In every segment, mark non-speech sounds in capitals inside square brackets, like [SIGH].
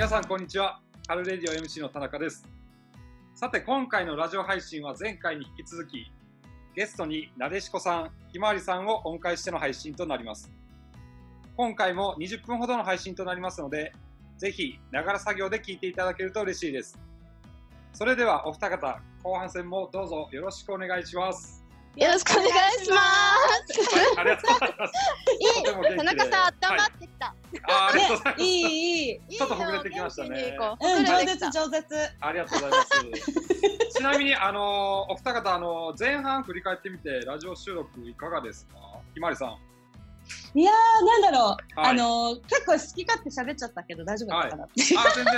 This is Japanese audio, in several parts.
皆さんこんにちは。春レディオ MC の田中です。さて今回のラジオ配信は前回に引き続きゲストになでしこさんひまわりさんをお迎えしての配信となります。今回も20分ほどの配信となりますのでぜひながら作業で聞いていただけると嬉しいです。それではお二方後半戦もどうぞよろしくお願いします。よろしくお願いします。はい、ありがとうございます。いい田中さん、温まってきた。あありがとうございます。いいいい。ちょっとほぐれてきましたねううん、ほぐれてきた饒舌饒舌。ありがとうございます。ちなみに、あのお二方、あの前半振り返ってみて、ラジオ収録いかがですか？ひまわりさん。いやー、なんだろう。はいあのー結構好き勝手喋っちゃったけど大丈夫だったかな。あ、全然。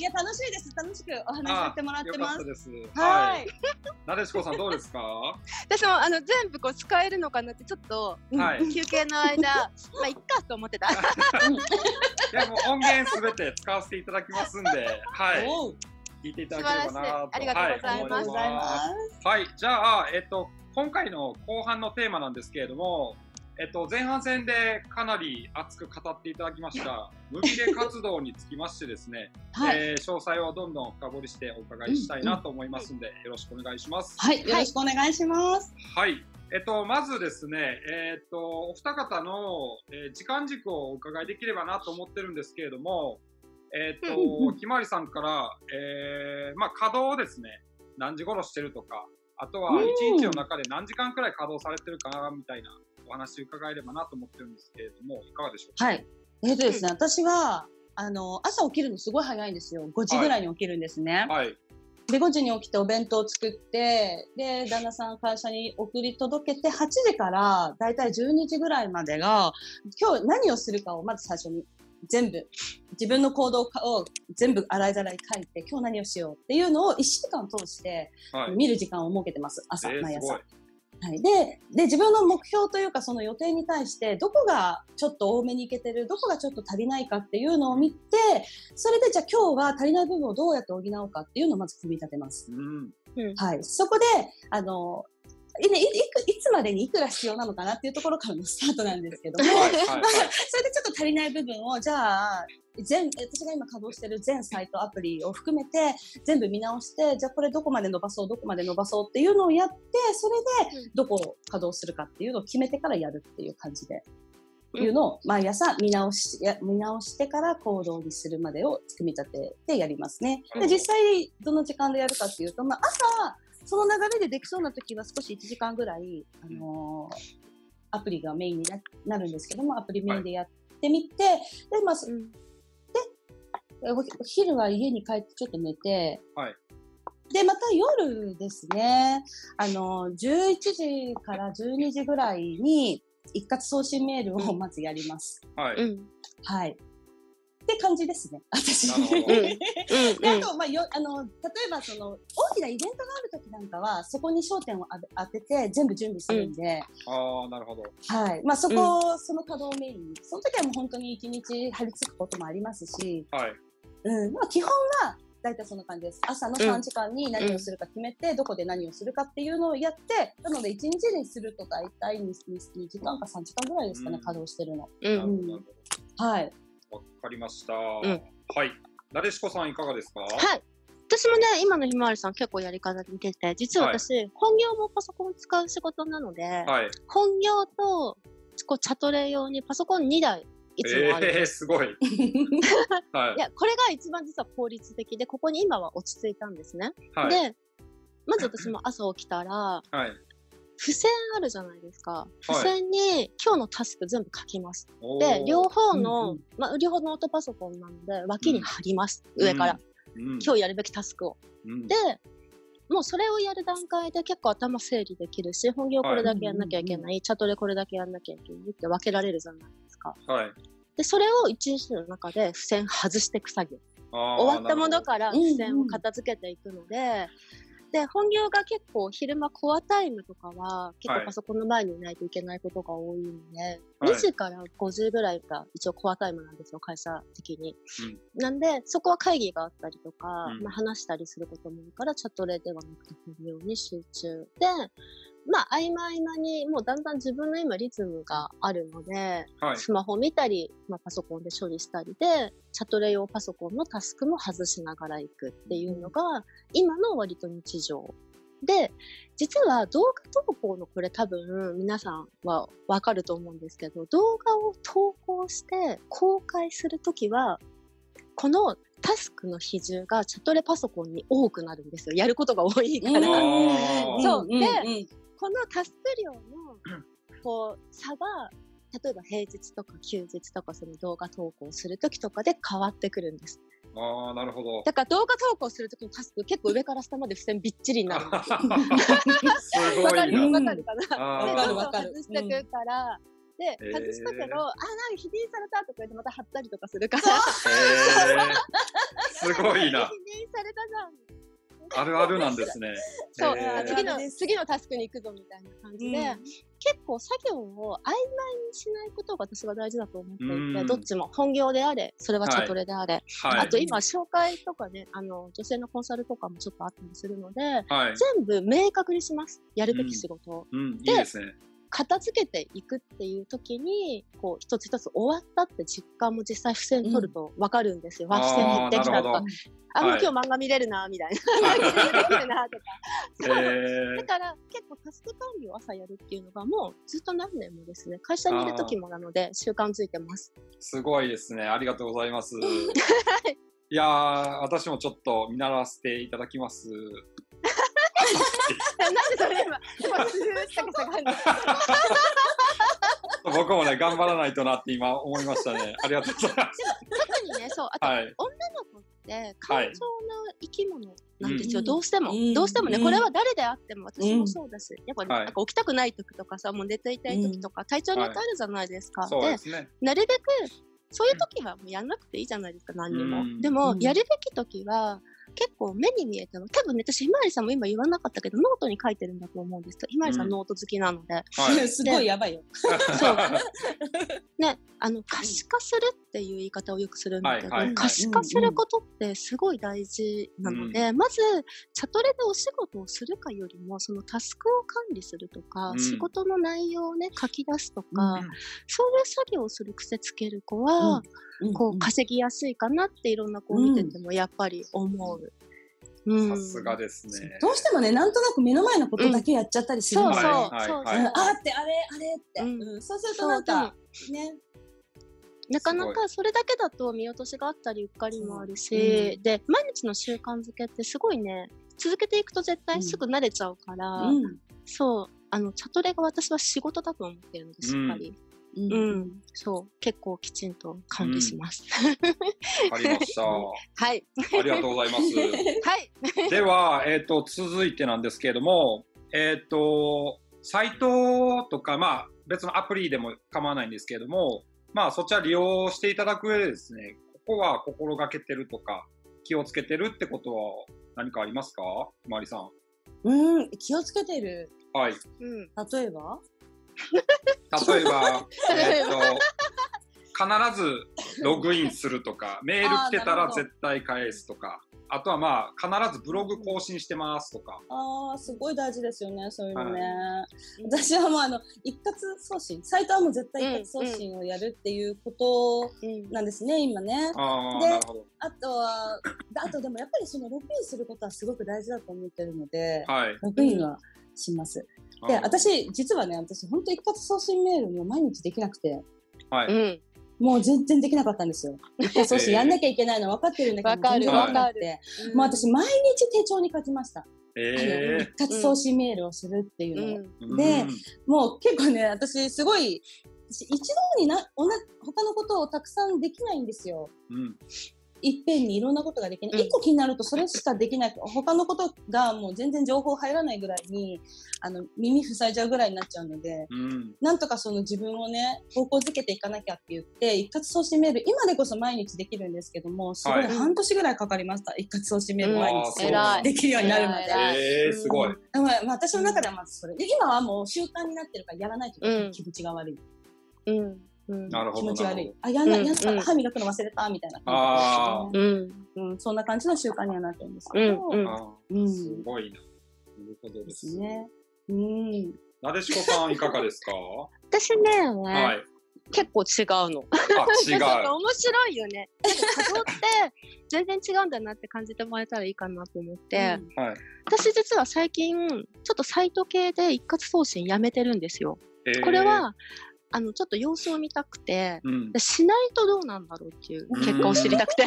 い、や楽しいです。楽しくお話しさせてもらってます。はい。なでしこさん、どうですか？[LAUGHS] 私もあの全部こう使えるのかなってちょっとはい。い休憩の間、まあいっかと思ってた。や、もう音源すべて使わせていただきますんで、はい。聞いていただければなと。素晴らしいありがとうございますありがとうございます。はい、じゃあ、えっと、今回の後半のテーマなんですけれども、えっと、前半戦でかなり熱く語っていただきました、[LAUGHS] 無ビレ活動につきましてですね、はい。えー詳細をどんどん深掘りしてお伺いしたいなと思いますんで、よろしくお願いします。はい、よろしくお願いします。はい。えっと、まずですね、えっと、お二方の、えー時間軸をお伺いできればなと思ってるんですけれども、えっうんうと、んひまわりさんから、えーまあ、稼働をですね、何時頃してるとか、あとはうん一日の中で何時間くらい稼働されてるかな、みたいなお話伺えればなと思ってるんですけれども、いかがでしょうか？はい。えーとですね、私は、あの、朝起きるのすごい早いんですよ。5時ぐらいに起きるんですね。はい。で、5時に起きてお弁当を作って、で、旦那さん会社に送り届けて、8時からだいたい12時ぐらいまでが、今日何をするかをまず最初に全部、自分の行動を全部洗いざらい書いて、今日何をしようっていうのを1週間通してはい。見る時間を設けてます。朝、えー毎朝。はい、でで自分の目標というかその予定に対してどこがちょっと多めにいけてるどこがちょっと足りないかっていうのを見てそれでじゃあ今日は足りない部分をどうやって補おうかっていうのをまず組み立てます。うん。はい、そこであのい,、ね、いいくいつまでにいくら必要なのかなっていうところからのスタートなんですけども、はい。はい。はい。[LAUGHS] それでちょっと足りない部分をじゃあ全私が今稼働してる全サイトアプリを含めて全部見直してじゃあこれどこまで伸ばそうどこまで伸ばそうっていうのをやってそれでうんどこを稼働するかっていうのを決めてからやるっていう感じで。いうのを毎朝見直しや見直してから行動にするまでを組み立ててやりますね。で実際どの時間でやるかっていうと、まあ、朝その流れでできそうな時は少し1時間ぐらい、あのーアプリがメインにななるんですけどもアプリメインでやってみて、でまあ、そうん。おお昼は家に帰ってちょっと寝て、はい。でまた夜ですねあの11時から12時ぐらいに一括送信メールをまずやります。はい。うん。はいって感じですね、私。[LAUGHS] あと、まあ、よあの例えばその大きなイベントがある時なんかはそこに焦点をあ当てて全部準備するんで、ああ、なるほど。はい。まあ、そこ、その稼働メインに。その時はもう本当に一日張り付くこともありますし、はい。うん。まあ、基本は大体そんな感じです。朝の3時間に何をするか決めて、どこで何をするかっていうのをやってなので1日にすると大体 2, 2時間か3時間ぐらいですかね、うん。稼働してるの。うん。なるほど。なるはい。わかりました。んはい。なでしこさんいかがですか？はい。私もね、今のひまわりさん結構やり方似てて、実は私、本業もパソコン使う仕事なので、はい。本業とこうチャトレ用にパソコン2台いつもあるんええー。すごい。[LAUGHS] はいい。や、これが一番実は効率的で、ここに今は落ち着いたんですね。はい。で、まず私も朝起きたら、はい。付箋あるじゃないですか。付箋に今日のタスク全部書きます。おーで、両方うんの、うんまあ、両方ノートパソコンなので、脇に貼ります。上から。。うん。今日やるべきタスクを。うんで、もうそれをやる段階で結構頭整理できるし、本業これだけやんなきゃいけない、チャットでこれだけやんなきゃいけないって分けられるじゃないですか。はい。で、それを一日の中で付箋外していく作業。終わったものから付箋を片付けていくので、で、本業が結構昼間コアタイムとかは結はい。構パソコンの前にいないといけないことが多いので、はい。2時から5時ぐらいが一応コアタイムなんですよ、会社的に。なんで、そこは会議があったりとか、うん。まあ、話したりすることもいいから、チャットレではなくて本業に集中。で、まあ、合間合間に、もうだんだん自分の今リズムがあるので、はい。スマホ見たり、まあ、パソコンで処理したりで、チャトレ用パソコンのタスクも外しながら行くっていうのが、今の割と日常。で、実は動画投稿のこれ多分皆さんはわかると思うんですけど、動画を投稿して公開するときは、このタスクの比重がチャトレパソコンに多くなるんですよ。やることが多いから。そうでんんこのタスク量のこう差が例えば平日とか休日とかその動画投稿するときとかで変わってくるんです。あー、なるほど。だから動画投稿するときのタスク結構上から下まで付箋びっちりになるんですよ。すごわかる。わかるかな。あーで、どんどん外してくから、で、へー外したけど、あ、なんか否認されたとか言ってまた貼ったりとかするから、へーすごいな。[LAUGHS] 否認されたじゃん。あるあるなんですね。そう、次の、次のタスクに行くぞみたいな感じで、結構作業を曖昧にしないことが私は大事だと思っていて、うんどっちも本業であれ、それはチャトレであれ、はい。あと今紹介とかね、あの、女性のコンサルとかもちょっとあったりするので、はい。全部明確にします。やるべき仕事を。うん、いいですね。片付けていくっていう時に、こう、一つ一つ終わったって実感も実際付箋取ると分かるんですよ。わ、付箋減ってきたとかあもうはい今日漫画見れるな、みたいな。漫画見れるな、とか。そうへだから結構タスク管理を朝やるっていうのがもうずっと何年もですね、会社にいる時もなので習慣づいてます。すごいですね。ありがとうございます。[LAUGHS] いやー、私もちょっと見習わせていただきます。なんでそれ今、今スーッて下がるの？[LAUGHS] 僕もね、頑張らないとなって今思いましたね。ありがとうございます。特にね、そう、あと、はい。女の子って感情の生き物なんですよ、うんどうしても、うんどうしてもね、うんこれは誰であっても私もそうだし、やっぱり、はいなんか起きたくない時とかさ、もう寝ていたい時とか、体調によってあるじゃないですか。でそうですね。なるべく、そういう時はもうやんなくていいじゃないですか、何にも。うんでも、うんやるべき時は、結構目に見えても、多分ね、私、ひまわりさんも今言わなかったけど、ノートに書いてるんだと思うんですけど、ひまわりさんうんノート好きなので、はい。すごいやばいよ。そう。[LAUGHS] ね、あの、可視化するっていう言い方をよくするんだけど、はいはいはい可視化することってすごい大事なので、まず、チャトレでお仕事をするかよりも、そのタスクを管理するとか、うん仕事の内容をね、書き出すとか、うんそういう作業をする癖つける子は、こう、稼ぎやすいかなっていろんな子を見ててもやっぱり思う。うん。さすがですね。どうしてもね、なんとなく目の前のことだけやっちゃったりするそう。そう、んですよ。はい。そう、あーって、あれ、あれって。うん。うん。そうするとなんか、ね。なかなすかそれだけだと見落としがあったりうっかりもあるし、うん。で毎日の習慣づけってすごいね続けていくと絶対すぐ慣れちゃうから、うん。そう。あのチャトレが私は仕事だと思ってるのでしっかり、ううんんそう結構きちんと管理します、わかりました。[LAUGHS] はいありがとうございます。[LAUGHS] はい [LAUGHS] では、えっ、と、続いてなんですけれども、えっ、と、サイトとか、まあ、別のアプリでも構わないんですけれども、まあ、そちら利用していただく上でですね、ここは心がけてるとか、気をつけてるってことは何かありますか？ひまわりさん。うん、気をつけてる。はい。うん例えば？[LAUGHS] 例えば、えっと、必ずログインするとか、[LAUGHS] メール来てたら絶対返すとか、あとはまあ、必ずブログ更新してますとか。ああ、すごい大事ですよね、そういうのね。は私はもうあの、一括送信、サイトはもう絶対一括送信をやるっていうことうんなんですね、今ね。ああ、でなるほど。あとは、あとでもやっぱりそのログインすることはすごく大事だと思ってるので、はい。ログインはします。で、私、実はね、私、本当一括送信メールも毎日できなくて、はい。うんもう全然できなかったんですよ。[LAUGHS] 一括送信やんなきゃいけないの分かってるんだけど、わかる全然分かんなくて。もう私、毎日手帳に書きました。あのえ一括送信メールをするっていうのを。うんー。でうんもう結構ね、私すごい、私一度にな、おな、他のことをたくさんできないんですよ。うん。いっぺんにいろんなことができない。うん一個気になるとそれしかできない。他のことがもう全然情報入らないぐらいに、あの、耳塞いじゃうぐらいになっちゃうので、うん。なんとかその自分をね、方向づけていかなきゃって言って、一括送信メール、今でこそ毎日できるんですけども、すごいはい半年ぐらいかかりました。一括送信メール毎うん日偉いできるようになるまで。えー、すごい。でもまあ、私の中ではまずそれ。で、今はもう習慣になってるからやらないとうん気持ちが悪い。うんうん気なるほど。持ち悪い。あ、やんな、うんやった、うん歯磨くの忘れたみたいなあ感じうんで、うん、そんな感じの習慣にはなってるんですけど、うんすごいな。なるほどでですす。ね。うん。なでしこさんいかがですか？[LAUGHS] 私ね、はい。結構違うの。あ、違う。[LAUGHS] 面白いよね。なんか稼働って全然違うんだなって感じてもらえたらいいかなと思って、はい。私実は最近、ちょっとサイト系で一括送信やめてるんですよ。えーこれ、は、あの、ちょっと様子を見たくて、うん。しないとどうなんだろうっていう結果を知りたくて。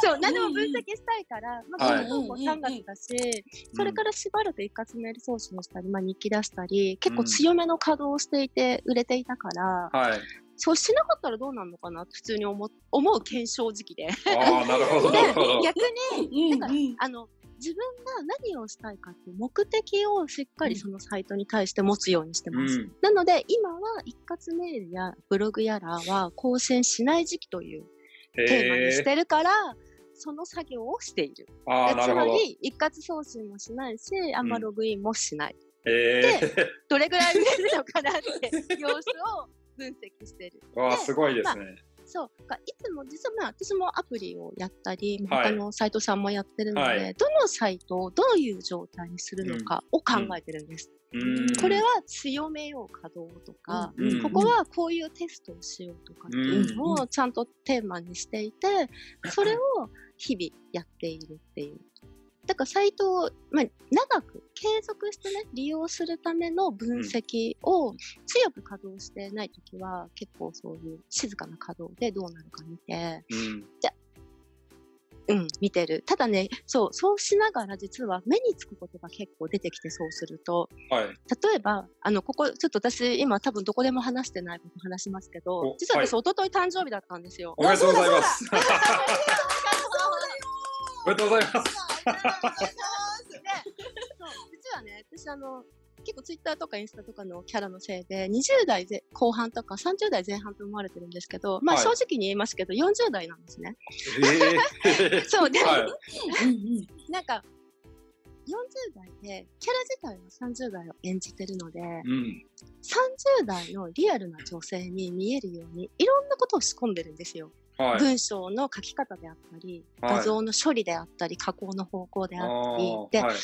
そう、何でも分析したいから、まあ、はいこの投稿3月だし、それからしばらく一括メール送信をしたり、まあ、日記出したり、結構強めの稼働をしていて、売れていたから、はい。そうしなかったらどうなるのかなって普通に思う思う検証時期で。ああ、なるほど、なんかあの、自分が何をしたいかっていう目的をしっかりそのサイトに対して持つようにしてます。うん。なので、今は一括メールやブログやらは更新しない時期というテーマにし。てるから、その作業をしている。あつ。まり、一括送信もしないし、あんまうんログインもしない。えどれぐらい売れるのかなって様子を分析してる。え。[LAUGHS] わあ、すごいですね。そう。がいつも、実はまあ、私もアプリをやったり、はい他のサイトさんもやってるので、はいどのサイトをどういう状態にするのかを考えてるんです。うん。これは強めよう稼働とか、うんここはこういうテストをしようとかっていうのをちゃんとテーマにしていて、それを日々やっているっていう。だからサイトを、まあ、長く継続してね、利用するための分析を強く稼働してないときは、結構そういう静かな稼働でどうなるか見て、うん。うん、見てる。ただね、そう、そうしながら実は目につくことが結構出てきてそうすると、はい。例えば、あの、ここ、ちょっと私、今多分どこでも話してないこと話しますけどお、実は私、は一昨日誕生日だったんですよ。おめでとうございます。おめでとうございます。[LAUGHS] で、そう、実はね、私、あの、結構ツイッターとかインスタとかのキャラのせいで、20代ぜ後半とか30代前半と思われてるんですけど、まあはい正直に言いますけど、40代なんですね。ええ。[LAUGHS] そうで、はい。なんか、40代で、キャラ自体は30代を演じてるので、うん。30代のリアルな女性に見えるように、いろんなことを仕込んでるんですよ。はい。文章の書き方であったり、はい画像の処理であったり、加工の方向であったり、で、はい。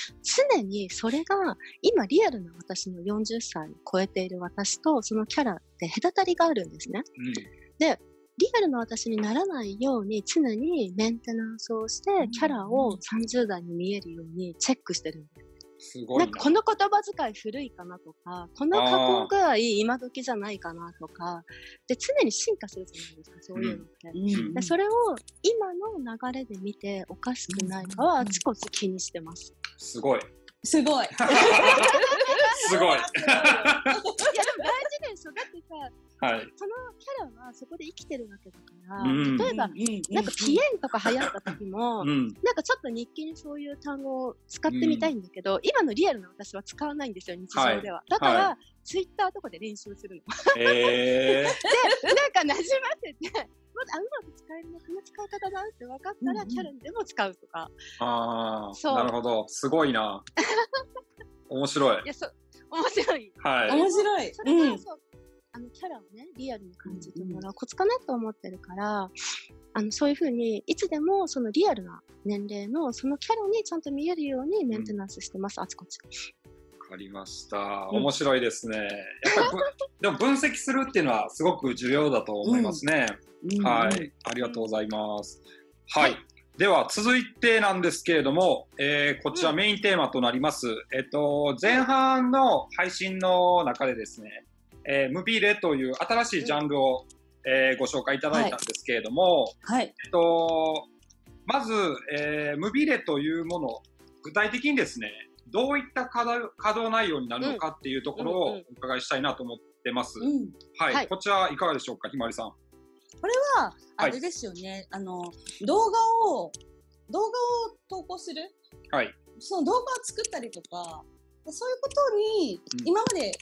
常にそれが今リアルな私の40歳を超えている私とそのキャラって隔たりがあるんですね。リアルな私にならないように常にメンテナンスをしてキャラを30代に見えるようにチェックしてるんです。すごなないんか。この言葉遣い古いかなとか、この加工具合今時じゃないかなとか、で常に進化するじゃないですか、そういうのって。うんでそれを今の流れで見ておかしくないかはあちこち気にしてます。すごい。すごい。[LAUGHS] すごい。いやでも大事でしょ。だってさ、はい。そのキャラはそこで生きてるわけだから、うん例えば、なんかピエンとか流行った時も、うん。なんかちょっと日記にそういう単語を使ってみたいんだけど、今のリアルな私は使わないんですよ、日常では。だから、はツイッターとかで練習するの。ええ。で、なんか馴染ませて、まずあうまく使えるの、この使い方だって分かったら、うんうんキャラでも使うとか。ああ。そうなるほど。すごいな。面白いい。や、そう、面白い。はい。面白い。それで、うんそう、あの、キャラをね、リアルに感じてもらうコツかなと思ってるから、あの、そういうふうに、いつでもそのリアルな年齢のそのキャラにちゃんと見えるようにメンテナンスしてます、あちこち。わかりました。うん面白いですね。やっぱりぶ、[LAUGHS] でも分析するっていうのはすごく重要だと思いますね。はい。ありがとうございます。はい。では、続いてなんですけれども、えーこちらうんメインテーマとなります。えっと、前半の配信の中でですね、えームビレという新しいジャンルを、えーご紹介いただいたんですけれども、はい。えっと、まず、えームビレというもの、具体的にですね、どういった稼働稼働内容になるのかっていうところをうんうんお伺いしたいなと思ってます。うん。はい、はいこちらいかがでしょうか、ひまりさん。は、あれですよね。あの、動画を、動画を投稿する？はい。その動画を作ったりとか、そういうことに、うん今まで、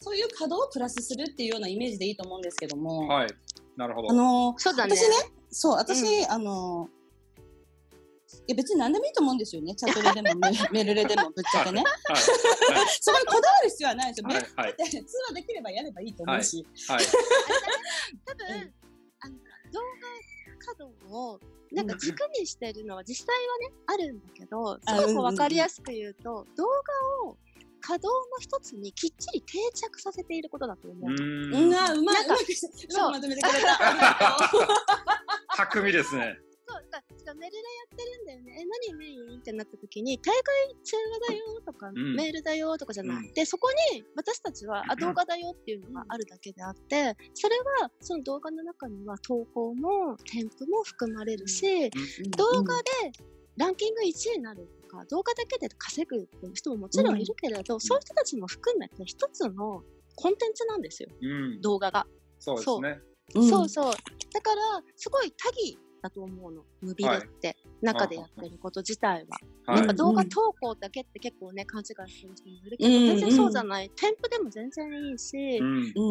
そういう稼働をプラスするっていうようなイメージでいいと思うんですけども、はい。なるほど。あの、そうだね。私ね、そう、私、あの、いや別に何でもいいと思うんですよね。チャットででもメメル [LAUGHS] レでもぶっちゃけね。はい。[LAUGHS] そこにこだわる必要はないですよ。はい。別はい。に通話できればやればいいと思うし。はい。[LAUGHS] 多分、あの、動画稼働を、なんか軸にしてるのは実際はね、あるんだけど、あすごくわかりやすく言うと、動画を稼働の一つにきっちり定着させていることだと思う。ううんん、あうまい。なんかうまくうそうまくまとめてくれた。巧みですね。そうだからメールでやってるんだよね。え、何メイン？ってなった時に、大会通話だよとか、んメールだよとかじゃなくて、そこに私たちはあ動画だよっていうのがあるだけであって、それはその動画の中には投稿も添付も含まれるし、動画でランキング1位になるとか、動画だけで稼ぐっていう人ももちろんいるけれど、そういう人たちも含めて一つのコンテンツなんですよ、うん。動画が。そうですね。うんそうそう。だから、すごい多義だと思うの。ムビレって、中でやってること自体は。はいやっぱ。動画うん投稿だけって結構ね、勘違いする人もいるけど、うん全然そうじゃない。添付でも全然いいし、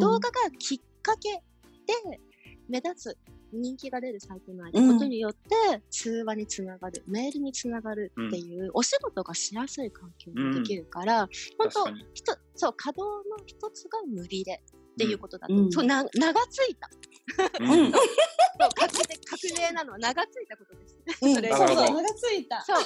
動画がきっかけで目立つ。人気が出るサイトになることによって、通話につながる、メールにつながるっていう、お仕事がしやすい環境にできるから、本当そう、稼働の一つが無ビレっていうことだと、うんそうな名がついた。うん。[LAUGHS] そう革命革命なのは名がついたことです。うんそれそうそう、なるほど名がついた。そう、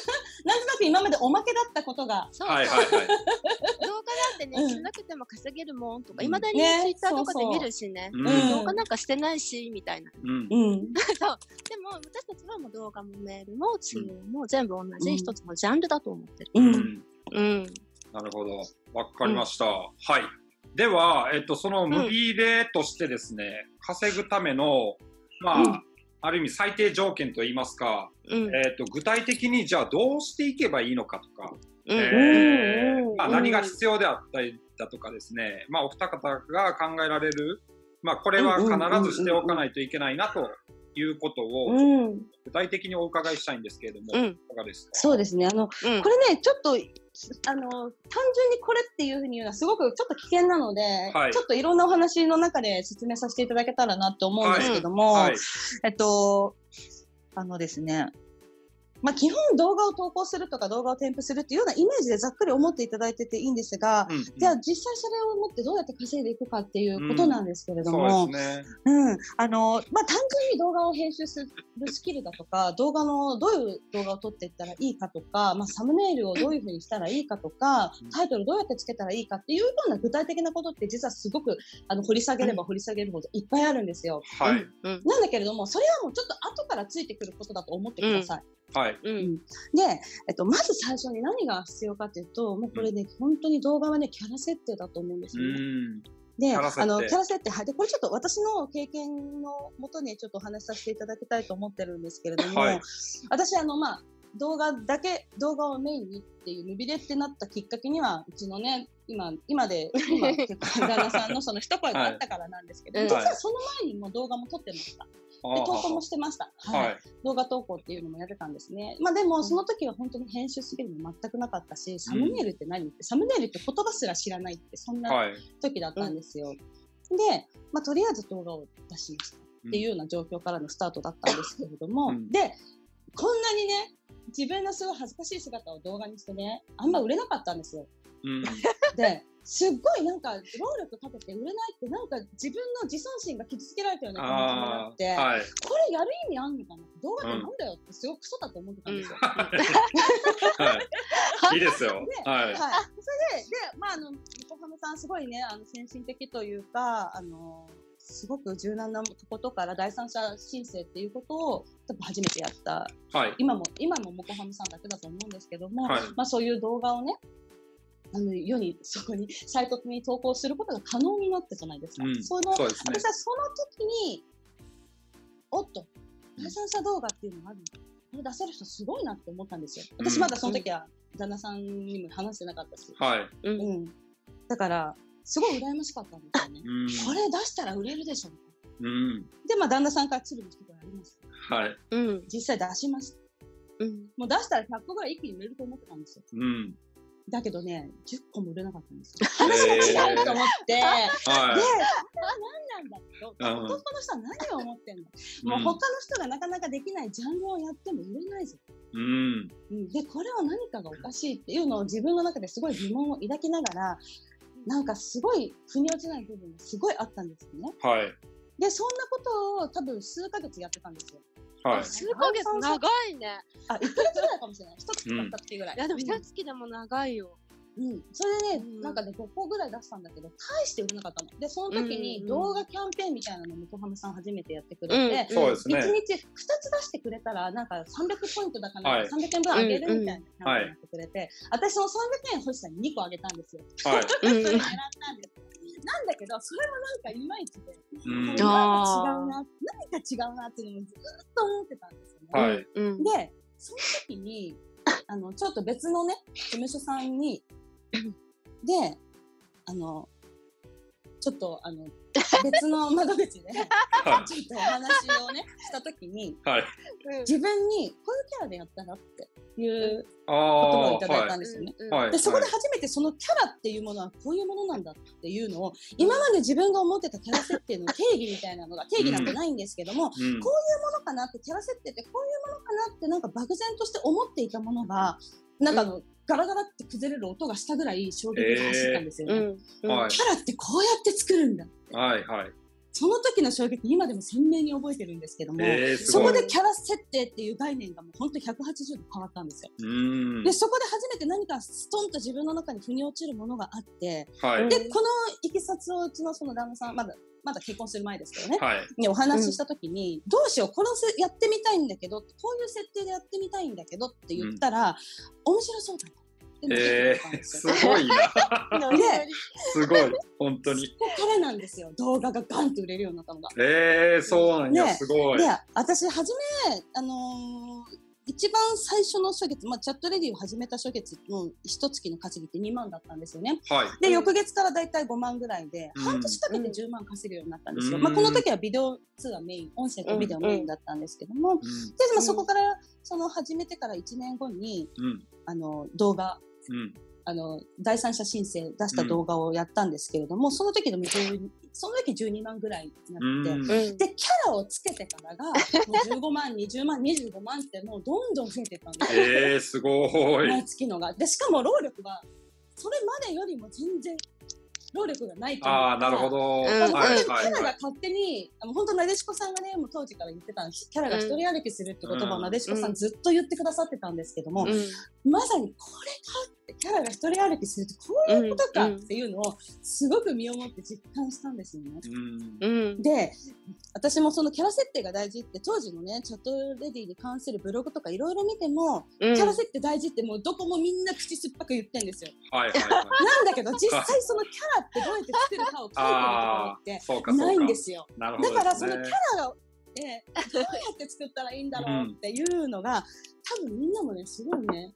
なんとなく今までおまけだったことが。そう、はいはいはい。動画なんてね、うんしなくても稼げるもんとか、うんいまだにねツイッターとかで見るしね。うんうん動画なんかしてないし、みたいな。うん。うん。そう。でも、私たちはもう動画もメールも通話も全部同じ一つのジャンルだと思ってる。う。うんん。うん。なるほど。わかりました。はい。では、えっと、その無ビレとしてですね、稼ぐための、まあ、うんある意味最低条件といいますか、うん。えっと、具体的にじゃあどうしていけばいいのかとか、うん。うんえーまあ、何が必要であったりだとかですね、まあ、お二方が考えられる、まあ、これは必ずしておかないといけないなということをうん。具体的にお伺いしたいんですけれども、うんいかがですか？そうですね。あの、うんこれね、ちょっと、あの、単純にこれっていうふうに言うのはすごくちょっと危険なので、はいちょっといろんなお話の中で説明させていただけたらなって思うんですけども、はい。えっと、あのですね、まあ、基本動画を投稿するとか動画を添付するっていうようなイメージでざっくり思っていただいてていいんですが、うんじゃあ実際それを持ってどうやって稼いでいくかっていうことなんですけれどそも、うですね。うん、あの、まあ、単純に動画を編集するスキルだとか、動画のどういう動画を撮っていったらいいかとか、まあ、サムネイルをどういうふうにしたらいいかとかうん、タイトルどうやってつけたらいいかっていうような具体的なことって実はすごくあの掘り下げれば掘り下げるほどいっぱいあるんですよ。はい。うん。なんだけれども、それはもうちょっと後からついてくることだと思ってください。はい。うん。で、えっと、まず最初に何が必要かというと、もうこれね、本当に動画はね、キャラ設定だと思うんですうよね。ん。で、キャラ設定あの、キャラ設定、はい。で、これちょっと私の経験のもとにちょっとお話しさせていただきたいと思ってるんですけれども、はい私、あの、まあ、動画だけ、動画をメインにっていう、ムビレってなったきっかけには、うちのね、今、今で、今、結構、旦那さんのその一声があったからなんですけど、はい実はその前にも動画も撮ってました。で、投稿もしてました。はい。はい。動画投稿っていうのもやってたんですね。まあでも、その時は本当に編集するの全くなかったし、サムネイルって何？って、サムネイルって言葉すら知らないって、そんなはい。時だったんですよ。で、まあ、とりあえず動画を出しましたっていうような状況からのスタートだったんですけれども、うんで、こんなにね、自分のすごい恥ずかしい姿を動画にしてね、あんま売れなかったんですよ。うん。で、すっごいなんか、労力かけて売れないって、なんか自分の自尊心が傷つけられたような気持ちになあって、あ。はい。これやる意味あんのかな？動画ってなんだよってすごくクソだと思ってたんですよ。[LAUGHS] はい。いいですよ。はい。はい。それで、で、まあ、あの、横浜さんすごいね、あの、先進的というか、あの、すごく柔軟なことから第三者申請っていうことを多分初めてやった。はい。今も、今もモコハムさんだけだと思うんですけども、はい。まあそういう動画をね、あの、世に、そこに、サイトに投稿することが可能になったじゃないですか。うんその、そうですね私。はその時に、おっと、第三者動画っていうのがある。これ出せる人すごいなって思ったんですよ。私まだその時は旦那さんにも話してなかったし。はい。うん。うん。だから、すごい羨ましかったんですよね。うん。これ出したら売れるでしょ。うん。で、まあ旦那さんから鶴の一言あります。はい。うん。実際出しました。うん。もう出したら100個ぐらい一気に売れると思ってたんですよ。うん。だけどね、10個も売れなかったんですよ。話が違うと思って、で、あ、は何なんだと。うん男の人は何を思ってんの、い。もう他の人がなかなかできないジャンルをやっても売れないぞ。うん。うんで、これは何かがおかしいっていうのを自分の中ですごい疑問を抱きながら、なんかすごい腑に落ちない部分がすごいあったんですよね。はい。で、そんなことを多分数ヶ月やってたんですよ。はい。数ヶ月長いね。あ、1ヶ月ぐらいかもしれない。一月経ったっていうぐらい。いやでもうん一月でも長いよ。うん、それでね、うんなんかね、5個ぐらい出したんだけど、大して売れなかったの。で、その時にうん動画キャンペーンみたいなのを横浜さん初めてやってくれて、うんそうですね1。日2つ出してくれたら、なんか300ポイントだから、はい300円分あげるみたいなキャンペーンはいやってくれて、私その300円欲しさに2個あげたんですよ。はい。うんそれ狙ったんです。[LAUGHS] なんだけど、それもなんかいまいちで、うんなんか違うな、何か違うなっていうのもずっと思ってたんですよね。はい。うんで、その時に、[LAUGHS] あの、ちょっと別のね、事務所さんに、で、あの、ちょっと、あの、別の [LAUGHS] 窓口で、はちょっとお話をね、した時に、い。はい。自分に、こういうキャラでやったらっていうあ言葉をいただいたはんですよね。うんはいで、そこで初めてそのキャラっていうものはこういうものなんだっていうのを、今まで自分が思ってたキャラ設定の定義みたいなのが、定義なんてないんですけども、い。うん。こものかなって、キャラ設定ってこういうものかなって、なんか漠然として思っていたものが、なんかあの、ガラガラって崩れる音がしたぐらい衝撃が走ったんですよね。うんうんはいキャラってこうやって作るんだ。はい。はい。その時の衝撃、今でも鮮明に覚えてるんですけども、えー。そこでキャラ設定っていう概念がもう本当180度変わったんですよ。うんで、。そこで初めて何かストンと自分の中に腑に落ちるものがあって、はい。で、このいきさつをうちのその旦那さん、まだ、まだ結婚する前ですけどね、はい。にお話ししたときに、どうしよう、このせやってみたいんだけど、こういう設定でやってみたいんだけどって言ったら、面白そうだなえー、思ったんです。ごいな。[LAUGHS] で、すごい。本当に。んですよ、動画がガンって売れるようになったのが。えー、そうなんや。ねすごい。で、私、初め、あのー一番最初の初月、まあ、チャットレディを始めた初月の一月の稼ぎって2万だったんですよね。はい。で、うん翌月からだいたい5万ぐらいで、うん半年かけて10万稼げるようになったんですよ。うんまあ、この時はビデオ通話メイン、音声とビデオメインだったんですけども、うん。で、まあ、そこから、その始めてから1年後に、うん。あの、動画、うん。あの、第三者申請出した動画をやったんですけれども、その時の12その時12万ぐらいになって、うん。うんで、キャラをつけてからが、もう15万、[LAUGHS] 20万、25万ってもうどんどん増えてたんですよ。えー、すごい。毎月のが。で、しかも労力は、それまでよりも全然、労力がないというかああ、なるほど。キはいはい。ャラが勝手に、あの本当なでしこさんがね、もう当時から言ってたんです。キャラが一人歩きするって言葉をうんなでしこさんずっと言ってくださってたんですけども、うんまさにこれかキャラが一人歩きするってこういうことかっていうのを、すごく身をもって実感したんですよね。うん。うんで、私もそのキャラ設定が大事って、当時のね、チャットレディに関するブログとかいろいろ見ても、うんキャラ設定大事ってもうどこもみんな口酸っぱく言ってんですよ。はいはいはい。なんだけど、実際そのキャラってどうやって作るかを書いてるところって。ないんですよ。なるほどだ。からそのキャラが、えどうやって作ったらいいんだろうっていうのが、多分みんなもね、すごいね、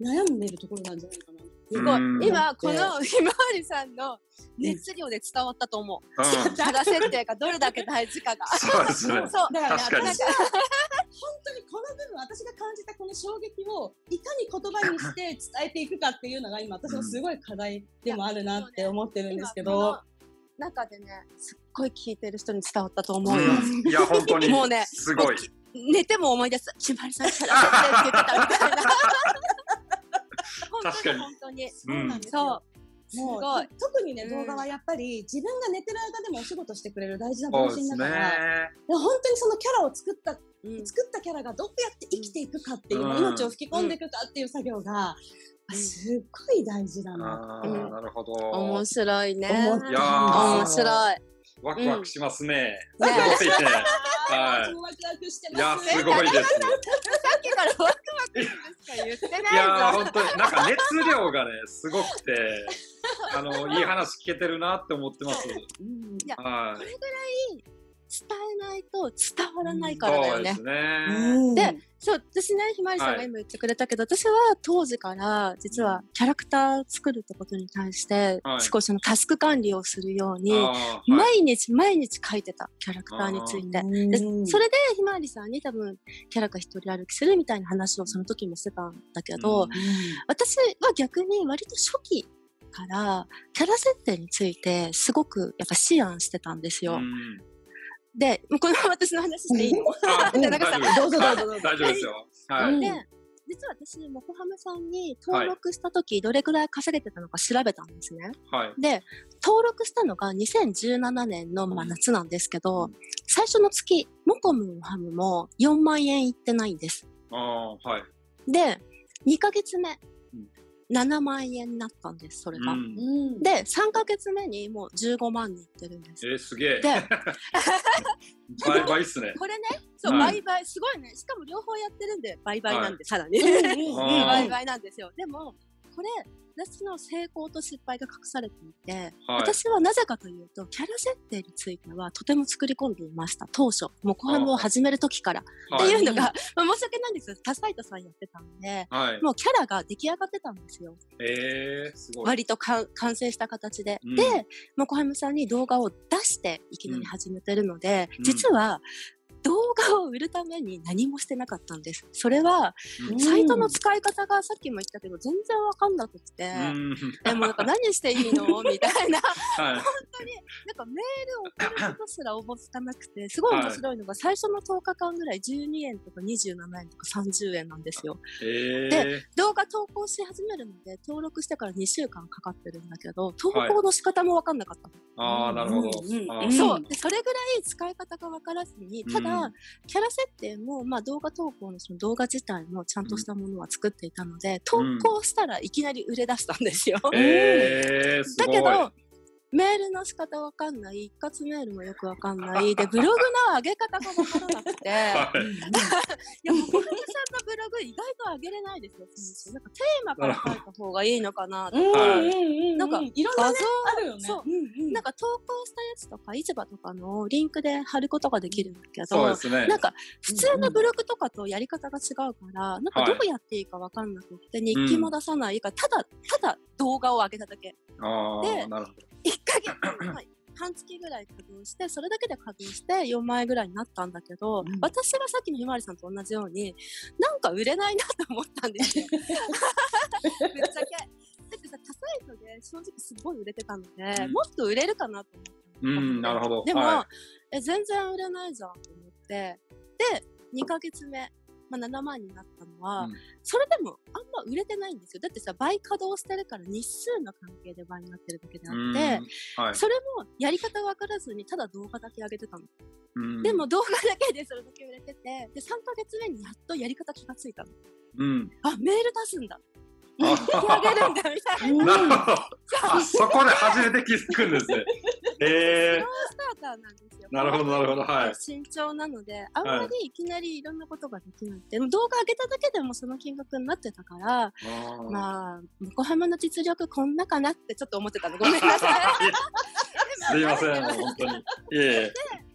悩んでるところなんじゃないかな。すごうんい。今、この [LAUGHS] ひまわりさんの熱量で伝わったと思う。うん。キャラ設定がどれだけ大事かが。そうですね。そう。だからね、本当にこの部分、私が感じたこの衝撃を、いかに言葉にして伝えていくかっていうのが今、私のすごい課題でもあるなって思ってるんですけど、中でね、すっごい聞いてる人に伝わったと思うよ。うんいや、本当に。もうねすごい。寝ても思い出す。ひまわりさんキャラ設定って言ってたみたいな。本当確かにに本当に。そうなんですよ。。すもうごい。特にね、うん動画はやっぱり自分が寝てる間でもお仕事してくれる大事な分そうですね身だから、。で本当にそのキャラを作った、うん作ったキャラがどうやって生きていくかっていう、うん命を吹き込んでいくかっていう作業が、うんすっごい大事だな。なるほど。面白いね。いやー面白い。ワクワクしますね。は私もワクワクしてい。いや、ます。すごいです。さっきからワクワクしか言ってないいや。本当に、なんか熱量がね、すごくて、[LAUGHS] あの、いい話聞けてるなって思ってます。うんやはい。これぐらい伝えないと伝わらないからだよね。そうです。ね。うん。でそう、私ね、ひまわりさんが今言ってくれたけど、私は当時から実はキャラクター作るってことに対して、はい。少しそのタスク管理をするように、はい。毎日毎日書いてたキャラクターについて。でうん。それでひまわりさんに多分キャラが一人歩きするみたいな話をその時もしてたんだけど、うん。私は逆に割と初期からキャラ設定についてすごくやっぱ思案してたんですよ。うんで、この私の話していいの？あで [LAUGHS] なんかさどうぞどうぞどうぞ大丈夫ですよ。はい。うんで、実は私、モコハムさんに登録した時、どれくらい稼げてたのか調べたんですね。はい。で、登録したのが2017年の、まあ、夏なんですけど、うん最初の月、モコムもハムも4万円いってないんです。ああ、はい。で、2ヶ月目うん7万円になったんです、それが。うんうん。で、3ヶ月目にもう15万にいってるんです。えー、すげえ。で、[LAUGHS] [LAUGHS] 倍倍っすね。これね、そう、はい倍々、すごいね。しかも両方やってるんで、倍々なんで、さらに。倍々なんですよ。でも、これ、私の成功と失敗が隠されていて、はい。私はなぜかというと、キャラ設定についてはとても作り込んでいました。当初、もうコハムを始める時から。っていうのが、まあ申し訳ないんですよ。タサイトさんやってたんで、はい。もうキャラが出来上がってたんですよ。えー、すごい。割とか完成した形で。うんで、もこはむさんに動画を出していきなり始めてるので、うん実は動画を売るために何もしてなかったんです。それは、うんサイトの使い方がさっきも言ったけど、全然わかんなくて、うん。え、もうなんか何していいの？みたいな。[LAUGHS] はい。なんかメールを送ることすらおぼつかなくて、すごい面白いのが、最初の10日間ぐらい12円とか27円とか30円なんですよ。え動画投稿し始めるので、登録してから2週間かかってるんだけど、投稿の仕方もわかんなかったの。ー、ああ、なるほど。うんそう。で、それぐらい使い方がわからずに、ただ、うんキャラ設定も、まあ動画投稿のその動画自体もちゃんとしたものは作っていたので、投稿したらいきなり売れ出したんですよ。えー。だけど、メールの仕方わかんない、一括メールもよくわかんない、で、ブログの上げ方がわからなくて、い [LAUGHS] はい。や、[LAUGHS] もう、小林さんのブログ意外と上げれないですよ、なんかテーマから書いた方がいいのかなとうんか。なんかいろんなね画像、あるよね。そううんうん。なんか投稿したやつとか、市場とかのリンクで貼ることができるんだけどそうで、すね。なんか普通のブログとかとやり方が違うから、なんかどうやっていいかわかんなくって、日記も出さない。から、ただ、ただ動画を上げただけ。あであ、なるほど。1ヶ月、はい半月ぐらい稼働して、それだけで稼働して4万円ぐらいになったんだけど、うん私はさっきのひまわりさんと同じように、なんか売れないなと思ったんですよ。[LAUGHS] ぶっちゃけ。だってさ、他サイトで正直すごい売れてたので、うんもっと売れるかなと思ったのうん、なるほど。でも、はえ、全然売れないじゃんと思って、で、2ヶ月目、まあ、7万になったのは、うんそれでもあんま売れてないんですよ。だってさ、倍稼働してるから日数の関係で倍になってるだけであい。って、うんはい。それもやり方分からずにただ動画だけ上げてたの。うんでも、動画だけでそれだけ売れてて、で、3ヶ月目にやっとやり方気がついたの。うん。あ、メール出すんだ。あ日記上げるんだ、みたいな。[LAUGHS] うんなるほど。あ、そこで初めて気づくんですね。えーターなんですよ。ー、なるほど、なるほど。はい。慎重なので、あんまりいきなりいろんなことができないって、でも動画上げただけでもその金額になってたから、まあ、横浜の実力こんなかなってちょっと思ってたの。ごめんなさい。[LAUGHS] すいません、本当に。いえいえ。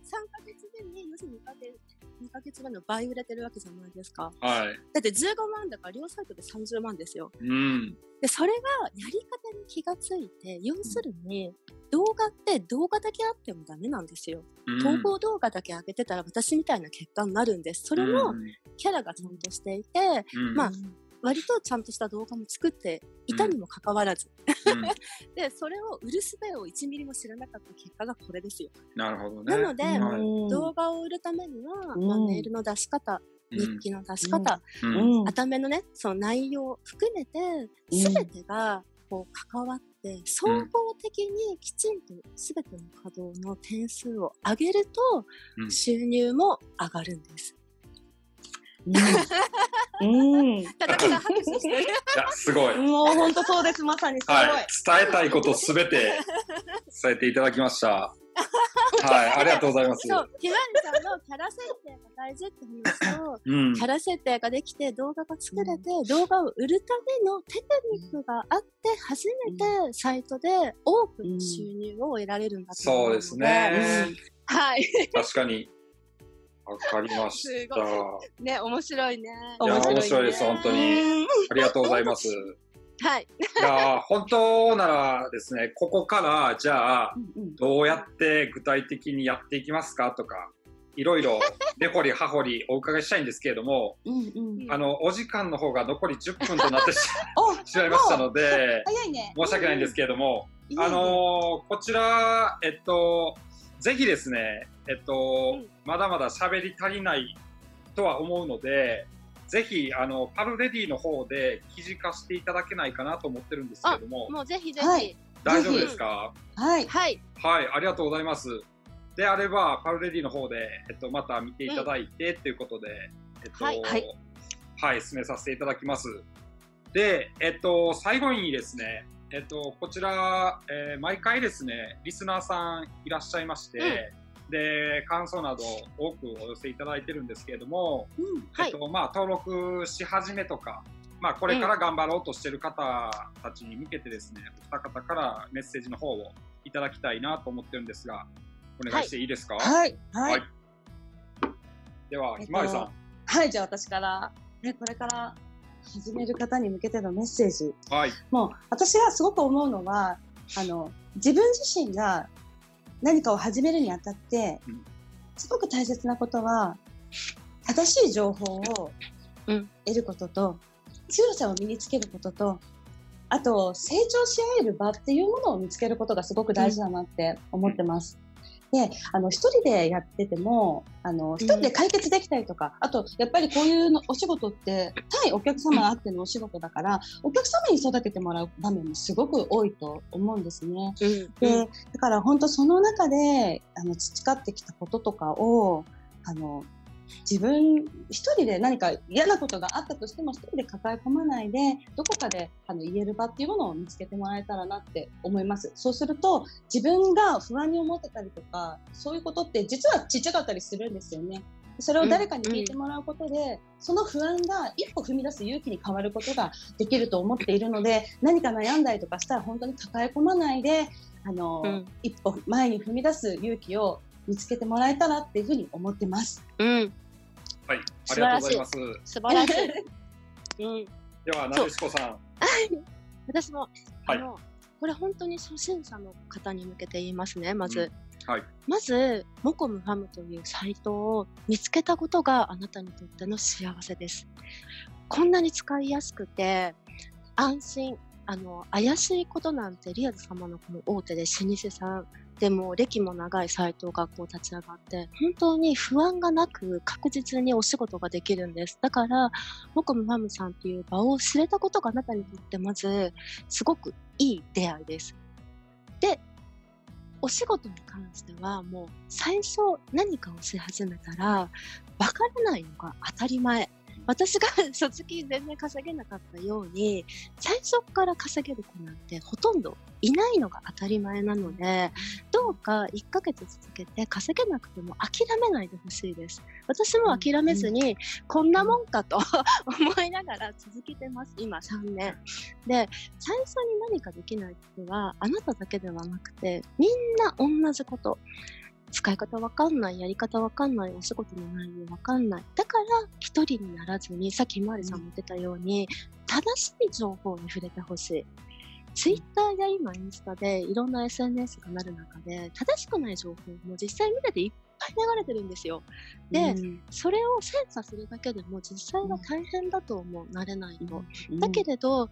ヶ月目の倍売れてるわけじゃないですか。はい。だって15万だから両サイトで30万ですよ。うん。で、それがやり方に気がついて、要するに、動画って動画だけあってもダメなんですよ。うん投稿動画だけ上げてたら私みたいな結果になるんです。それもキャラがちゃんとしていて、うん、まあ割とちゃんとした動画も作っていたにもかかわらず。うん。[LAUGHS] で、それを売る術を1ミリも知らなかった結果がこれですよ。なるほどね。なのではい動画を売るためには、うん。まあ、メールの出し方、日記の出し方、うん。うん。のね、その内容を含めて、うん。すべてがこう関わって、総合的にきちんとすべての稼働の点数を上げると、うん。収入も上がるんです。うん。いや、すごい。もう本当そうです。まさにすごい。はい。伝えたいことすべて伝えていただきました。はい。ありがとうございます。そう、ひまりさんのキャラ設定が大事って話と、うんキ。ャラ設定ができて動画が作れて、動画を売るためのテクニックがあって初めてサイトで多くの収入を得られるんだと思うので、そうですね。はい。確かに。わかりました。ね、面白いね。や、面白いです、本当に。ありがとうございます。いはい。や、本当ならですね、ここから、じゃあ、どうやって具体的にやっていきますかとか、いろいろ根掘り葉掘りお伺いしたいんですけれども。あの、お時間の方が残り10分となって [LAUGHS] [LAUGHS] しまいましたので。申し訳ないんですけれども、あのーこちら、えっと、ぜひですね、えっと、うん。まだまだ喋り足りないとは思うので、ぜひ、あの、パルレディの方で記事化していただけないかなと思ってるんですけれども、もうぜひぜひ。大丈夫ですか？はい。はい、ありがとうございます。であれば、パルレディの方で、えっと、また見ていただいて、ということで、えっと、はい。はい。はい、進めさせていただきます。で、えっと、最後にですね、えっと、こちら、えー毎回ですね、リスナーさんいらっしゃいまして、で、感想など多くお寄せいただいてるんですけれども、うんはいえっと、まあ、登録し始めとか、まあ、これから頑張ろうとしてる方たちに向けてですね、お二方からメッセージの方をいただきたいなと思ってるんですが、お願いしていいですか、はい。はい。はいでは、えっとひまわりさん。はい、じゃあ私から、ね、これから始める方に向けてのメッセージ。はい。もう私がすごく思うのは、あの、自分自身が何かを始めるにあたってうん、すごく大切なことは、正しい情報をうん得ることと、強さを身につけることと、あと、成長し合える場っていうものを見つけることがすごく大事だなって思ってます。で、あの、一人でやってても、あの、一人で解決できたりとか、あと、やっぱりこういうのお仕事って、対お客様あってのお仕事だから、お客様に育ててもらう場面もすごく多いと思うんですね。うんで、だから本当その中で、あの、培ってきたこととかを、あの、自分一人で何か嫌なことがあったとしても一人で抱え込まないでどこかであの言える場っていうものを見つけてもらえたらなって思います。そうすると自分が不安に思ってたりとかそういうことって実はちっちゃかったりするんですよね。それを誰かに聞いてもらうことで、その不安が一歩踏み出す勇気に変わることができると思っているので何か悩んだりとかしたら本当に抱え込まないであの、うん。一歩前に踏み出す勇気を見つけてもらえたらっていうふうに思ってます。うん、はい。ありがとうございます。素晴らしい。[LAUGHS] うん、では、なでしこさん。私も、はいあの、これ本当に初心者の方に向けて言いますね、まず。はい。まず、モコムファムというサイトを見つけたことがあなたにとっての幸せです。こんなに使いやすくて、安心、あの、怪しいことなんてリアル様のこの大手で老舗さんでも歴も長いサイトがこう立ち上がって、本当に不安がなく確実にお仕事ができるんです。だから、モコムファムさんという場を知れたことがあなたにとってまず、すごくいい出会いです。で、お仕事に関してはもう最初何かをし始めたらわからないのが当たり前。私が [LAUGHS] 初期全然稼げなかったように最初から稼げる子なんてほとんどいないのが当たり前なのでどうか1ヶ月続けて稼げなくても諦めないでほしいです。私も諦めずにこんなもんかと [LAUGHS] 思いながら続けてます今3年。で最初に何かできないことはあなただけではなくてみんな同じこと使い方わかんない。やり方わかんない。お仕事の内容わかんない。だから一人にならずにさっきひまわりさんも言ってたように正しい情報に触れてほしい。ツイッターや今インスタでいろんな SNS がなる中で正しくない情報も実際見てていっぱい流れてるんですよ。でうん。それを精査するだけでも実際は大変だと思う慣れないとうん。だけれど、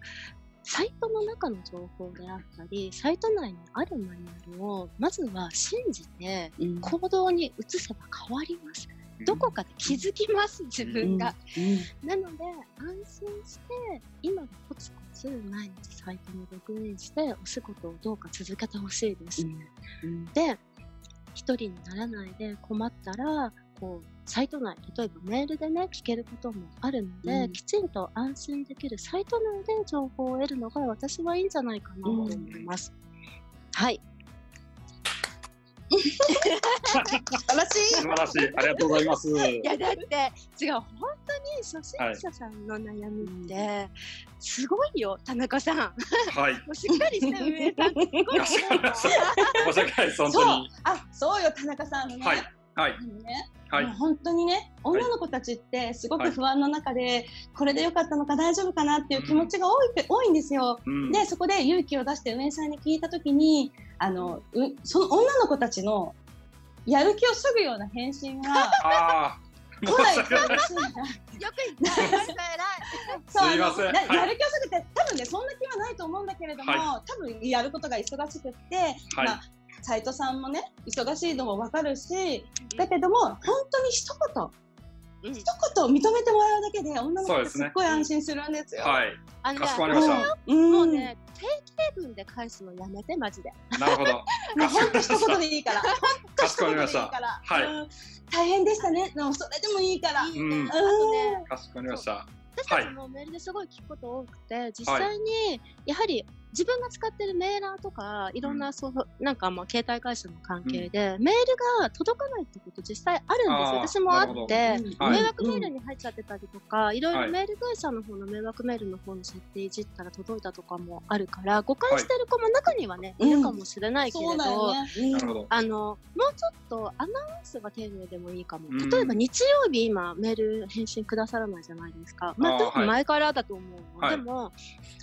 サイトの中の情報であったり、サイト内にあるマニュアルをまずは信じてうん行動に移せば変わります。どこかで気づきます、自分が。なので、安心して、今がコツコツ毎日サイトにログインして、お仕事をどうか続けてほしいです。うんで、一人にならないで困ったら、こう、サイト内、例えばメールでね、聞けることもあるので、うんきちんと安心できるサイト内で情報を得るのが私はいいんじゃないかなと思います。はい。素晴らしい素晴らしい。ありがとうございます。いや、だって、違う、本当に初心者さんの悩みって、すごいよ、田中さん。もはい。うしっかりして運営さん、すごいね申し訳本当そうに。あそうよ田中さんはい。はいねはい。本当にね女の子たちってすごく不安の中で、これでよかったのか大丈夫かなっていう気持ちが多いって、多いんですよ。うんでそこで勇気を出して運営さんに聞いた時にあのうその女の子たちのやる気をそぐような返信が [LAUGHS] ああ。来ない。よく言った、偉い。そうすいませんやる気をそぐって多分ねそんな気はないと思うんだけれども、は多分やることが忙しくって、はいまあ斉藤さんもね忙しいのもわかるしだけども本当に一言うん一言認めてもらうだけで女の子ってすねすっごい安心するんですよ。はい。あのねかしこまりました。うんもうね、定期分で返すのやめて、マジで。なるほど。[LAUGHS] もう本当一言でいいから。[LAUGHS] かしこまりました。はいうん大変でしたね。でもそれでもいいから。いいね、かしこまりました。私たちもメールですごい聞くこと多くて、実際にやはり自分が使ってるメーラーとかいろんなそう、なんかまあ携帯会社の関係で、メールが届かないってこと実際あるんですよ。私もあって、はい。迷惑メールに入っちゃってたりとか、いろいろメール会社の方の迷惑メールの方の設定いじったら届いたとかもあるから誤解してる子も中にはね、はいいるかもしれないけれど。あのもうちょっとアナウンスが丁寧でもいいかも、うん。例えば日曜日今メール返信くださらないじゃないですか、まあ、多分前からだと思うでも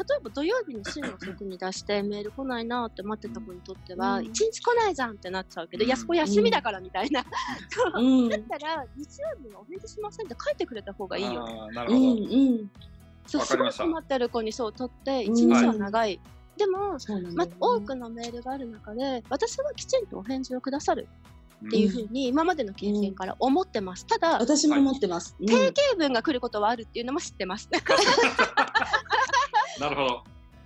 例えば土曜日に週の遅に出してメール来ないなって待ってた子にとってはうん一、日来ないじゃんってなっちゃうけど、うんいやそこ休みだからみたいな、そううん。[LAUGHS] だったら日曜日はお返事しませんって書いてくれた方がいいよなるほど。んうん。そうすごい困ってる子にそう取ってうん一日は長い、でもまそうなんだよね多くのメールがある中で私はきちんとお返事をくださるっていうふうに今までの経験から思ってます。ただ、私も思ってます。うん定型文が来ることはあるっていうのも知ってます。[LAUGHS] [LAUGHS] なるほど。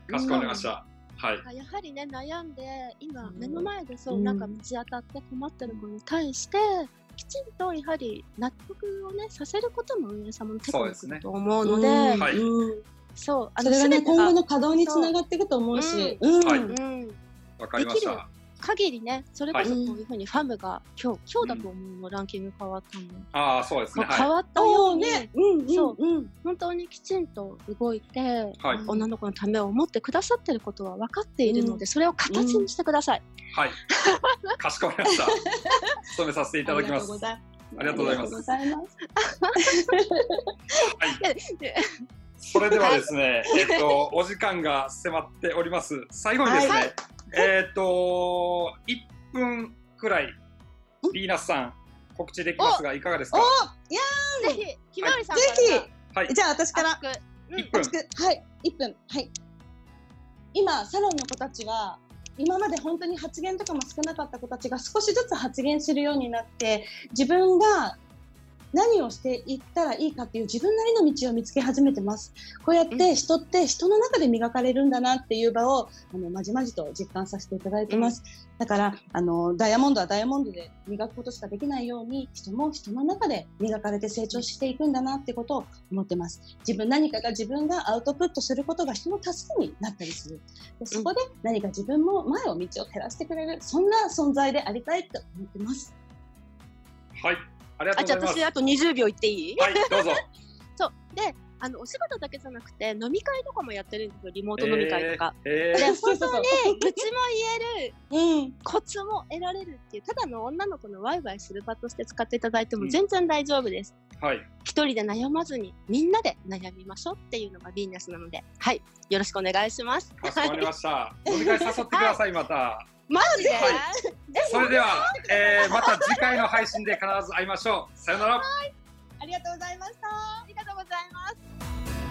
かしこまりました。はい。やはりね、悩んで、今うん。目の前でそう、うん。なんか道当たって困ってる子に対して、きちんとやはり納得をね、させることも運営様のテクニックだと思うので、うん。はい。うんそう、あそれがね、全てが今後の稼働につながっていくと思うし。う。ん。はい。うん、わかりました。限りね、それこそこはいういうふうにファムが今日、今日だと思うの、ランキング変わったの。ああ、そうですね。は変わったように、ね。そううん。本当にきちんと動いて、はい女の子のためを思ってくださってることは分かっているので、それを形にしてください。い。はい。[LAUGHS] かしこまりました。務めさせていただきます。あありがとうございますありがとうございます。で [LAUGHS] それではですね、えっと、お時間が迫っております。最後にですね、はいえっと、1分くらい、リーナスさん、告知できますが、いかがですか？おいやぜひ、ひまわりさんぜはい。ひ。じゃあ私から。熱く。うん。1分。はい、1分。はい。今、サロンの子たちは、今まで本当に発言とかも少なかった子たちが少しずつ発言するようになって、自分が何をしていったらいいかっていう自分なりの道を見つけ始めてます。こうやって人って人の中で磨かれるんだなっていう場を、あの、まじまじと実感させていただいてます。だから、あの、ダイヤモンドはダイヤモンドで磨くことしかできないように、人も人の中で磨かれて成長していくんだなってことを思ってます。自分何かが自分がアウトプットすることが人の助けになったりする。でそこで何か自分も前を道を照らしてくれる、そんな存在でありたいと思ってます。はい。ありがとあ、じゃあうございます。私あと20秒言っていい？はい、どうぞ。[LAUGHS] そう。で、あの、お仕事だけじゃなくて、飲み会とかもやってるんですよ、リモート飲み会とか。えー。で、そうそうそう本当に、愚痴も言える、うん。コツも得られるっていう、ただの女の子のワイワイする場として使っていただいてうんも全然大丈夫です。はい。一人で悩まずに、みんなで悩みましょうっていうのがビーナスなので、はい。よろしくお願いします。かしこまりました。飲み会誘ってください、また。マジで、はいそれでは、えー、また次回の配信で必ず会いましょう。さよなら。ありがとうございました。ありがとうございます。